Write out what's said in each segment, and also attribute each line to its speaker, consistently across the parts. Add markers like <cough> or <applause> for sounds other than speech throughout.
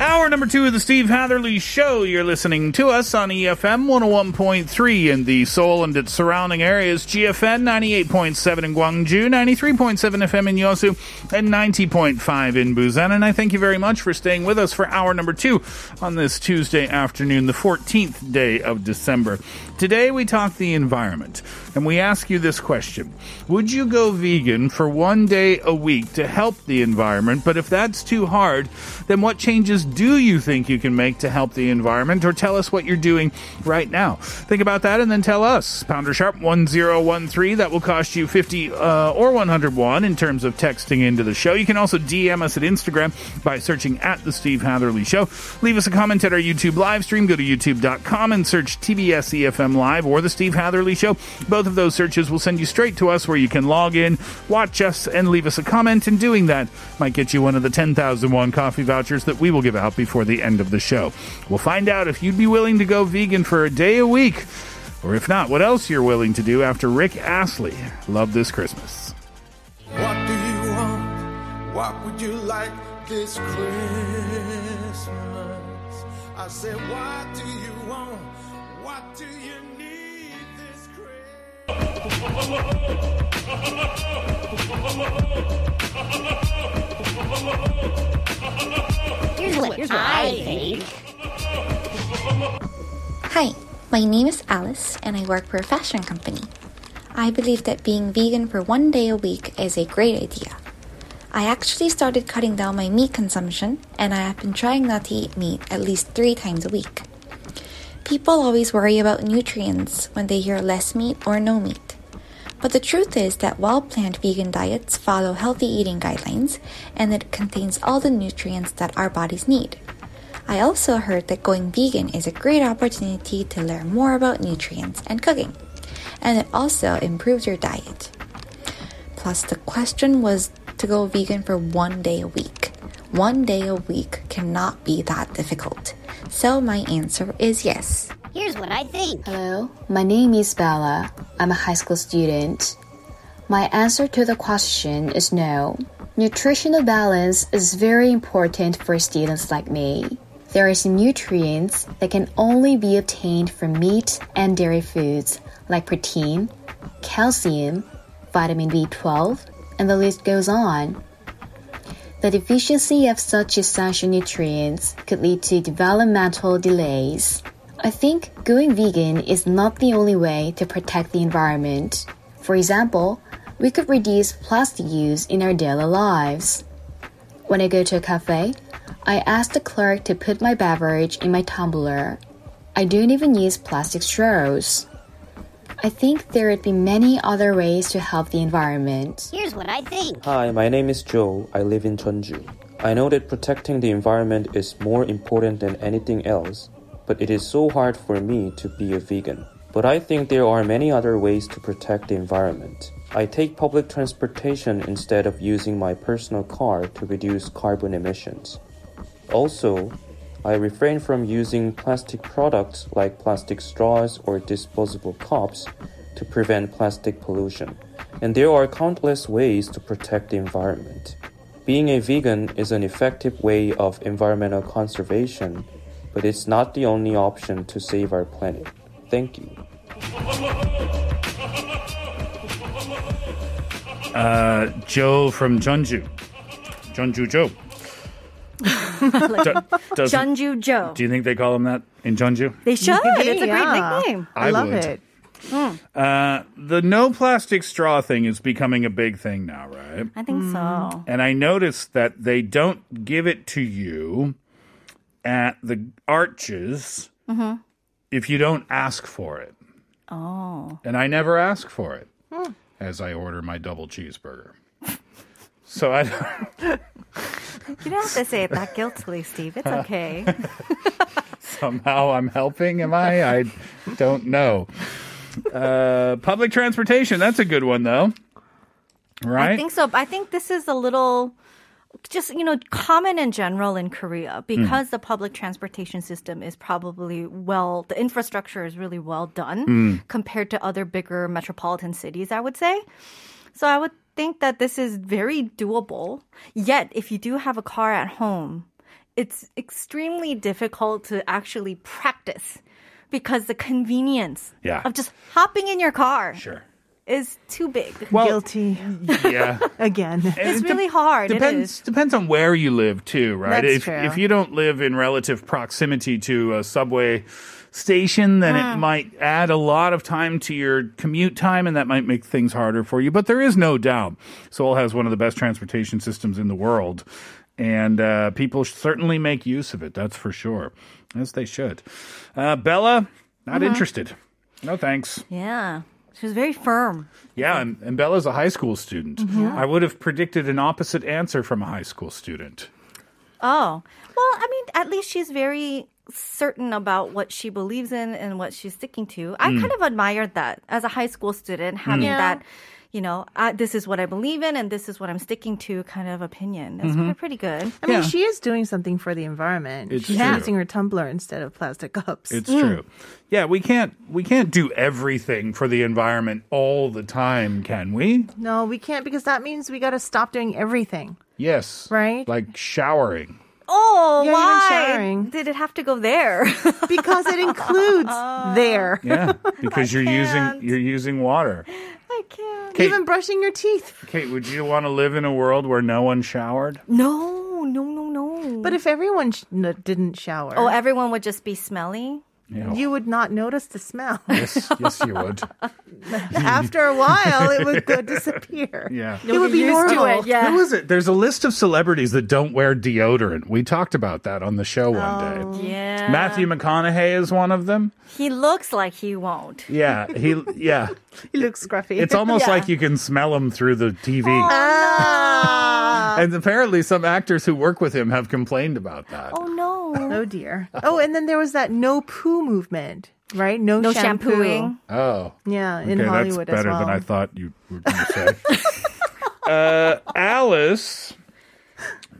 Speaker 1: Hour number two of the Steve Hatherley Show. You're listening to us on EFM 101.3 in the Seoul and its surrounding areas, GFN 98.7 in Gwangju, 93.7 FM in Yosu, and 90.5 in Busan. And I thank you very much for staying with us for hour number two on this Tuesday afternoon, the 14th day of December. Today we talk the environment, and we ask you this question. Would you go vegan for one day a week to help the environment? But if that's too hard, then what changes do you think you can make to help the environment? Or tell us what you're doing right now. Think about that and then tell us. Pounder Sharp 1013. That will cost you 50 uh, or 101 in terms of texting into the show. You can also DM us at Instagram by searching at The Steve Hatherley Show. Leave us a comment at our YouTube live stream. Go to youtube.com and search TBS EFM Live or The Steve Hatherley Show. Both of those searches will send you straight to us where you can log in, watch us, and leave us a comment. And doing that might get you one of the 10,001 coffee vouchers that we will give out before the end of the show. We'll find out if you'd be willing to go vegan for a day a week, or if not, what else you're willing to do after Rick Astley. Love this Christmas.
Speaker 2: What do you want? What would you like this Christmas? I said, what do you want? What do you need this Christmas? <laughs>
Speaker 3: Here's what, here's what I think.
Speaker 4: Hi, my name is Alice and I work for a fashion company. I believe that being vegan for one day a week is a great idea. I actually started cutting down my meat consumption and I have been trying not to eat meat at least three times a week. People always worry about nutrients when they hear less meat or no meat. But the truth is that well-planned vegan diets follow healthy eating guidelines and it contains all the nutrients that our bodies need. I also heard that going vegan is a great opportunity to learn more about nutrients and cooking, and it also improves your diet. Plus, the question was to go vegan for one day a week. One day a week cannot be that difficult. So, my answer is yes.
Speaker 3: Here's what I think.
Speaker 5: Hello, my name is Bella. I'm a high school student. My answer to the question is no. Nutritional balance is very important for students like me. There are some nutrients that can only be obtained from meat and dairy foods like protein, calcium, vitamin B12, and the list goes on. The deficiency of such essential nutrients could lead to developmental delays. I think going vegan is not the only way to protect the environment. For example, we could reduce plastic use in our daily lives. When I go to a cafe, I ask the clerk to put my beverage in my tumbler. I don't even use plastic straws. I think there would be many other ways to help the environment.
Speaker 3: Here's what I think.
Speaker 6: Hi, my name is Joe. I live in Jeonju. I know that protecting the environment is more important than anything else, but it is so hard for me to be a vegan. But I think there are many other ways to protect the environment. I take public transportation instead of using my personal car to reduce carbon emissions. Also, I refrain from using plastic products like plastic straws or disposable cups to prevent plastic pollution. And there are countless ways to protect the environment. Being a vegan is an effective way of environmental conservation, but it's not the only option to save our planet. Thank you.
Speaker 1: Uh, Joe from Jeonju. Jeonju Joe. <laughs> Do-
Speaker 7: Jeonju Joe.
Speaker 1: Do you think they call him that in Jeonju?
Speaker 7: They should.
Speaker 8: Maybe,
Speaker 7: it's a great
Speaker 8: yeah.
Speaker 7: nickname.
Speaker 1: I
Speaker 8: love
Speaker 1: would.
Speaker 8: it.
Speaker 1: Uh, the no plastic straw thing is becoming a big thing now, right?
Speaker 7: I think
Speaker 8: Mm.
Speaker 7: so.
Speaker 1: And I noticed that they don't give it to you at the arches
Speaker 7: Mm-hmm.
Speaker 1: if you don't ask for it.
Speaker 7: Oh.
Speaker 1: And I never ask for it
Speaker 7: Hmm.
Speaker 1: as I order my double cheeseburger. So I don't. <laughs>
Speaker 7: You don't have to say it that guiltily, Steve. It's okay. <laughs>
Speaker 1: somehow I'm helping. Am I? I don't know. Uh, public transportation. That's a good one, though. Right?
Speaker 7: I think so. I think this is a little just you know common in general in Korea because the public transportation system is probably well the infrastructure is really well done
Speaker 9: Mm.
Speaker 7: compared to other bigger metropolitan cities I would say. So I would think that this is very doable. Yet if you do have a car at home, it's extremely difficult to actually practice because the convenience
Speaker 1: Yeah.
Speaker 7: of just hopping in your car
Speaker 1: Sure.
Speaker 7: Is too big.
Speaker 8: Guilty.
Speaker 1: Yeah. <laughs>
Speaker 8: Again.
Speaker 7: It's really hard. It
Speaker 1: Depends
Speaker 7: is.
Speaker 1: depends on where you live too, right?
Speaker 8: That's
Speaker 1: if
Speaker 8: true.
Speaker 1: if you don't live in relative proximity to a subway station, then it might add a lot of time to your commute time, and that might make things harder for you. But there is no doubt, Seoul has one of the best transportation systems in the world, and uh, people certainly make use of it. That's for sure, as they should. Uh, Bella, not
Speaker 7: Mhm.
Speaker 1: interested. No thanks.
Speaker 7: Yeah. She was very firm.
Speaker 1: Yeah, and, and Bella's a high school student.
Speaker 7: Mhm.
Speaker 1: I would have predicted an opposite answer from a high school student.
Speaker 7: Oh. Well, I mean, at least she's very certain about what she believes in and what she's sticking to. I
Speaker 1: Mm.
Speaker 7: kind of admired that as a high school student, having
Speaker 8: Mm.
Speaker 7: that, you know, I, this is what I believe in and this is what I'm sticking to kind of opinion. That's
Speaker 8: Mhm.
Speaker 7: pretty good.
Speaker 8: I mean, she is doing something for the environment.
Speaker 1: It's
Speaker 8: She's
Speaker 1: true.
Speaker 8: using her tumbler instead of plastic cups.
Speaker 1: It's true. Yeah, we can't we can't do everything for the environment all the time, can we?
Speaker 8: No, we can't because that means we got to stop doing everything.
Speaker 1: Yes.
Speaker 8: Right?
Speaker 1: Like showering.
Speaker 7: Oh,
Speaker 8: Yeah, even
Speaker 7: why
Speaker 8: showering.
Speaker 7: did it have to go there?
Speaker 8: because it includes <laughs> there.
Speaker 1: Yeah, because you're using you're using water.
Speaker 7: I can't.
Speaker 1: Uh, Kate-
Speaker 8: Even brushing your teeth.
Speaker 1: Kate, would you want to live in a world where no one showered?
Speaker 7: No, no, no, no.
Speaker 8: But if everyone sh- n- didn't shower,
Speaker 7: Oh, everyone would just be smelly?
Speaker 1: Yeah.
Speaker 8: you would not notice the smell.
Speaker 1: Yes, yes, you would. <laughs>
Speaker 8: After a while, it would go <laughs> disappear.
Speaker 1: Yeah.
Speaker 8: It would be normal.
Speaker 1: Yeah, was it? There's a list of celebrities that don't wear deodorant. We talked about that on the show one day.
Speaker 7: Yeah.
Speaker 1: Matthew McConaughey is one of them.
Speaker 7: He looks like he won't.
Speaker 1: Yeah, he yeah. <laughs>
Speaker 8: He looks scruffy.
Speaker 1: It's almost
Speaker 7: Yeah.
Speaker 1: like you can smell him through the TV.
Speaker 8: Ah.
Speaker 1: And apparently, some actors who work with him have complained about that.
Speaker 7: Oh no.
Speaker 8: Oh dear. Oh, and then there was that no poo movement, right? No,
Speaker 7: No
Speaker 8: shampoo.
Speaker 7: shampooing.
Speaker 1: Oh,
Speaker 8: Yeah, in
Speaker 1: okay,
Speaker 8: Hollywood
Speaker 1: that's better
Speaker 8: as well.
Speaker 1: than I thought you were going to say. <laughs> uh, Alice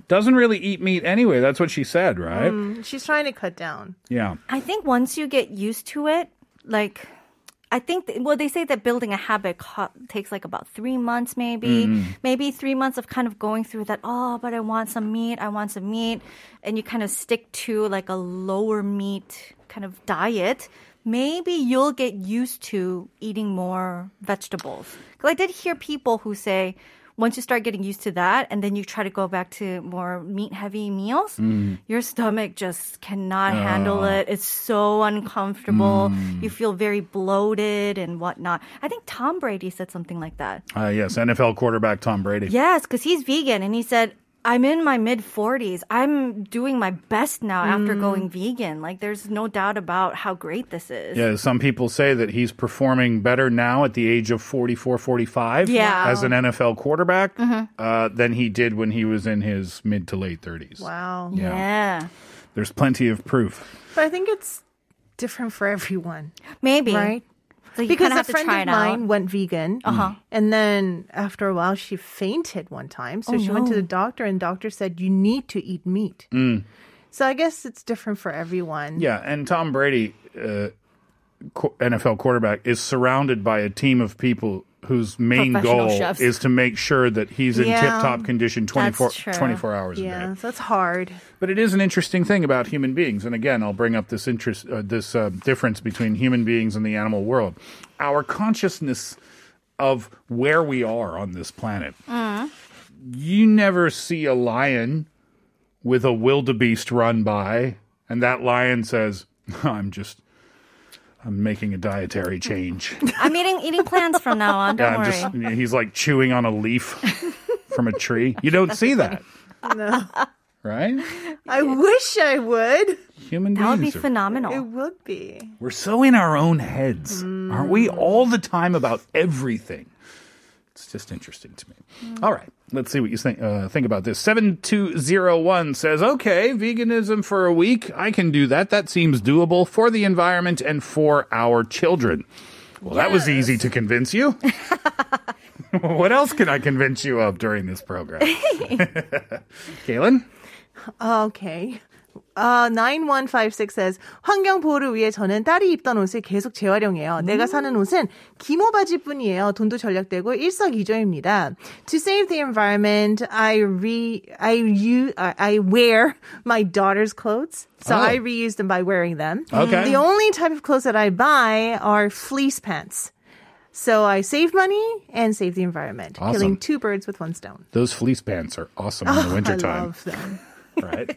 Speaker 1: doesn't really eat meat anyway. That's what she said, right?
Speaker 8: Mm, she's trying to cut down.
Speaker 1: Yeah.
Speaker 7: I think once you get used to it, like, I think, th- well, they say that building a habit co- takes like about three months, maybe.
Speaker 9: Mm.
Speaker 7: Maybe three months of kind of going through that, oh, but I want some meat, I want some meat. And you kind of stick to like a lower meat kind of diet. Maybe you'll get used to eating more vegetables. Because I did hear people who say, once you start getting used to that and then you try to go back to more meat heavy meals,
Speaker 9: Mm.
Speaker 7: your stomach just cannot handle
Speaker 9: Oh.
Speaker 7: it. It's so uncomfortable.
Speaker 1: Mm.
Speaker 7: You feel very bloated and whatnot. I think Tom Brady said something like that.
Speaker 1: Uh, yes, NFL quarterback Tom Brady.
Speaker 7: Yes, because he's vegan and he said, I'm in my mid 40s. I'm doing my best now after
Speaker 1: Mm.
Speaker 7: going vegan. Like, there's no doubt about how great this is.
Speaker 1: Yeah, some people say that he's performing better now at the age of 44, 45
Speaker 7: Yeah.
Speaker 1: as an NFL quarterback
Speaker 7: Mhm.
Speaker 1: uh, than he did when he was in his mid to late 30s.
Speaker 8: Wow.
Speaker 1: Yeah.
Speaker 7: yeah.
Speaker 1: There's plenty of proof.
Speaker 8: But I think it's different for everyone.
Speaker 7: Maybe.
Speaker 8: Right?
Speaker 7: So you
Speaker 8: because
Speaker 7: kinda
Speaker 8: a
Speaker 7: have to
Speaker 8: friend
Speaker 7: try
Speaker 8: of
Speaker 7: it out.
Speaker 8: mine went vegan,
Speaker 7: Uh-huh.
Speaker 8: and then after a while, she fainted one time.
Speaker 7: Oh,
Speaker 8: So she went to the doctor, and doctor said you need to eat meat.
Speaker 1: Mm.
Speaker 8: So I guess it's different for everyone.
Speaker 1: Yeah, and Tom Brady, uh, NFL quarterback, is surrounded by a team of people whose main goal
Speaker 8: chefs.
Speaker 1: is to make sure that he's in
Speaker 8: Yeah.
Speaker 1: tip-top condition 24, 24 hours a day.
Speaker 8: Yeah, it's hard.
Speaker 1: But it is an interesting thing about human beings, and again, I'll bring up this interest, uh, this uh, difference between human beings and the animal world. Our consciousness of where we are on this planet.
Speaker 7: Mm.
Speaker 1: You never see a lion with a wildebeest run by, and that lion says, <laughs> "I'm just." I'm making a dietary change. <laughs>
Speaker 7: I'm eating eating plants from now on. Don't
Speaker 1: yeah, I'm
Speaker 7: worry.
Speaker 1: just he's like chewing on a leaf from a tree. You don't see that,
Speaker 9: No.
Speaker 1: right?
Speaker 9: I wish I would.
Speaker 1: Human
Speaker 7: That would be
Speaker 1: are-
Speaker 7: phenomenal.
Speaker 9: It would be.
Speaker 1: We're so in our own heads, aren't we? All the time about everything. It's just interesting to me. All right, let's see what you think. Uh, think about this. Seven two zero one says, "Okay, veganism for a week. I can do that. That seems doable for the environment and for our children." Well, that was easy to convince you. <laughs> what else can I convince you of during this program? <laughs> <laughs> Kaylin?
Speaker 9: Okay. 아, 9156 says, 환경 보호를 위해 저는 딸이 입던 옷을 계속 재활용해요. 내가 사는 옷은 기모 바지뿐이에요. 돈도 절약되고 일석이조입니다. To save the environment, I re, I use, I I wear my daughter's clothes. So
Speaker 1: Oh.
Speaker 9: I reuse them by wearing them.
Speaker 1: Okay.
Speaker 9: The only type of clothes that I buy are fleece pants. So I save money and save the environment,
Speaker 1: Awesome.
Speaker 9: killing two birds with one stone.
Speaker 1: Those fleece pants are awesome in the
Speaker 9: Oh,
Speaker 1: wintertime. <laughs>
Speaker 9: I love them.
Speaker 1: Right?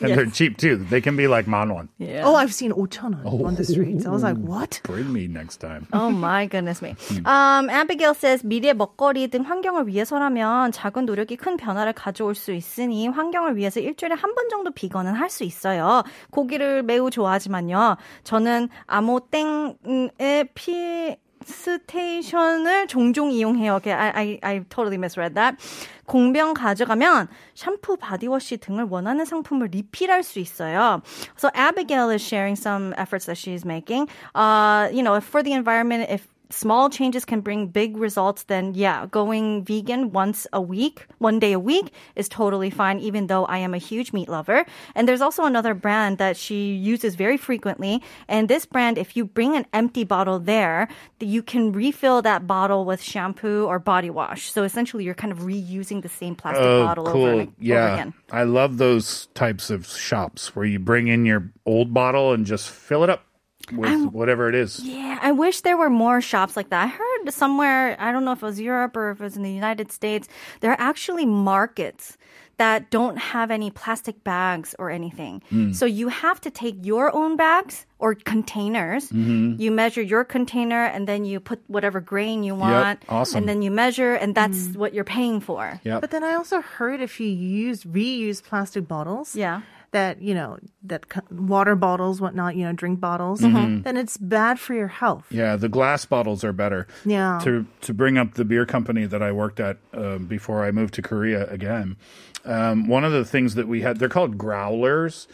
Speaker 1: And they're cheap too. They can be like manwon.
Speaker 7: Yeah.
Speaker 9: Oh, I've seen 5,000원 on the streets. I was like, what?
Speaker 1: Bring me next time.
Speaker 7: Oh my goodness me. Um, Abigail says 미래 먹거리 등 환경을 위해서라면 작은 노력이 큰 변화를 가져올 수 있으니 환경을 위해서 일주일에 한 번 정도 비건은 할 수 있어요. 고기를 매우 좋아하지만요. 저는 아모땡의 피 스테이션을 종종 이용해요. Okay, I, I, I totally misread that. 공병 가져가면 샴푸, 바디워시 등을 원하는 상품을 리필할 수 있어요. So Abigail is sharing some efforts that she's making. Uh, you know, for the environment, if small changes can bring big results, then yeah, going vegan once a week, one day a week is totally fine, even though I am a huge meat lover. And there's also another brand that she uses very frequently. And this brand, if you bring an empty bottle there, you can refill that bottle with shampoo or body wash. So essentially, you're kind of reusing the same plastic
Speaker 1: Oh,
Speaker 7: bottle
Speaker 1: cool.
Speaker 7: over, and-
Speaker 1: yeah.
Speaker 7: over again.
Speaker 1: I love those types of shops where you bring in your old bottle and just fill it up with whatever it is.
Speaker 7: Yeah, I wish there were more shops like that. I heard somewhere, I don't know if it was Europe or if it was in the United States, there are actually markets that don't have any plastic bags or anything.
Speaker 1: Mm.
Speaker 7: So you have to take your own bags or containers.
Speaker 1: Mhm.
Speaker 7: You measure your container and then you put whatever grain you want.
Speaker 1: awesome.
Speaker 7: And then you measure and that's what you're paying for.
Speaker 1: Yep.
Speaker 9: But then I also heard if you use reuse plastic bottles,
Speaker 7: yeah,
Speaker 9: that you know that water bottles, whatnot, you know, drink bottles,
Speaker 1: Mhm.
Speaker 9: then it's bad for your health.
Speaker 1: Yeah, the glass bottles are better.
Speaker 9: Yeah.
Speaker 1: To to bring up the beer company that I worked at um, before I moved to Korea again, um, one of the things that we had they're called growlers.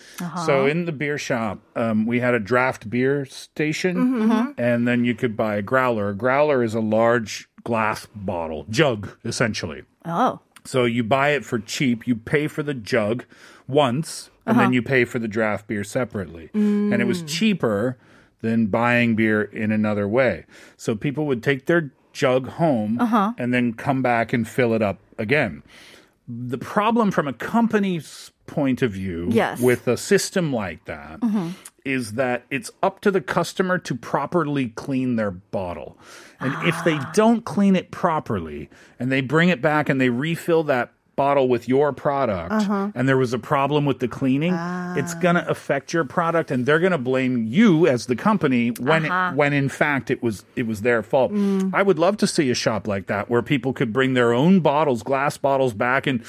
Speaker 1: So in the beer shop, um, we had a draft beer station,
Speaker 9: Mhm.
Speaker 1: and then you could buy a growler. A growler is a large glass bottle jug, essentially.
Speaker 7: Oh.
Speaker 1: So you buy it for cheap. You pay for the jug once, and then
Speaker 7: Uh-huh.
Speaker 1: you pay for the draft beer separately. And it was cheaper than buying beer in another way. So people would take their jug home
Speaker 7: Uh-huh.
Speaker 1: and then come back and fill it up again. The problem from a company's point of view
Speaker 7: Yes.
Speaker 1: with a system like that is
Speaker 7: Mhm.
Speaker 1: that it's up to the customer to properly clean their bottle. And if
Speaker 7: Ah.
Speaker 1: they don't clean it properly and they bring it back and they refill that bottle with your product
Speaker 9: Uh-huh.
Speaker 1: and there was a problem with the cleaning, it's going to affect your product and they're going to blame you as the company when
Speaker 7: Uh-huh.
Speaker 1: it, when in fact it was it was their fault.
Speaker 9: Mm.
Speaker 1: I would love to see a shop like that where people could bring their own bottles, glass bottles back and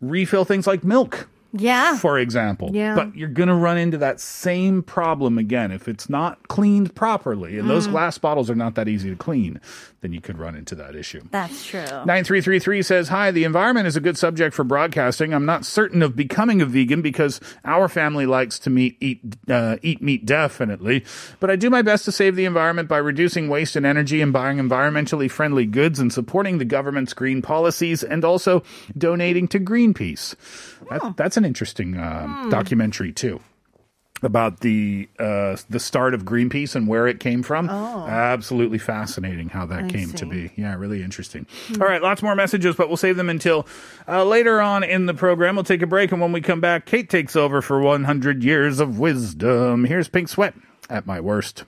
Speaker 1: refill things like milk
Speaker 7: Yeah.
Speaker 1: for example.
Speaker 7: Yeah.
Speaker 1: But you're going to run into that same problem again. If it's not cleaned properly, and those
Speaker 7: Mm.
Speaker 1: glass bottles are not that easy to clean, then you could run into that issue.
Speaker 7: That's true.
Speaker 1: 9333 says, Hi, the environment is a good subject for broadcasting. I'm not certain of becoming a vegan because our family likes to meet, eat, uh, eat meat definitely. But I do my best to save the environment by reducing waste and energy and buying environmentally friendly goods and supporting the government's green policies and also donating to Greenpeace. That, that's an interesting uh, documentary, too about the uh, the start of Greenpeace and where it came from.
Speaker 9: Oh.
Speaker 1: Absolutely fascinating how that
Speaker 9: I
Speaker 1: came to be. Yeah, really interesting. All right, lots more messages, but we'll save them until uh, later on in the program. We'll take a break, and when we come back, Kate takes over for 100 years of wisdom. Here's Pink Sweat at my worst.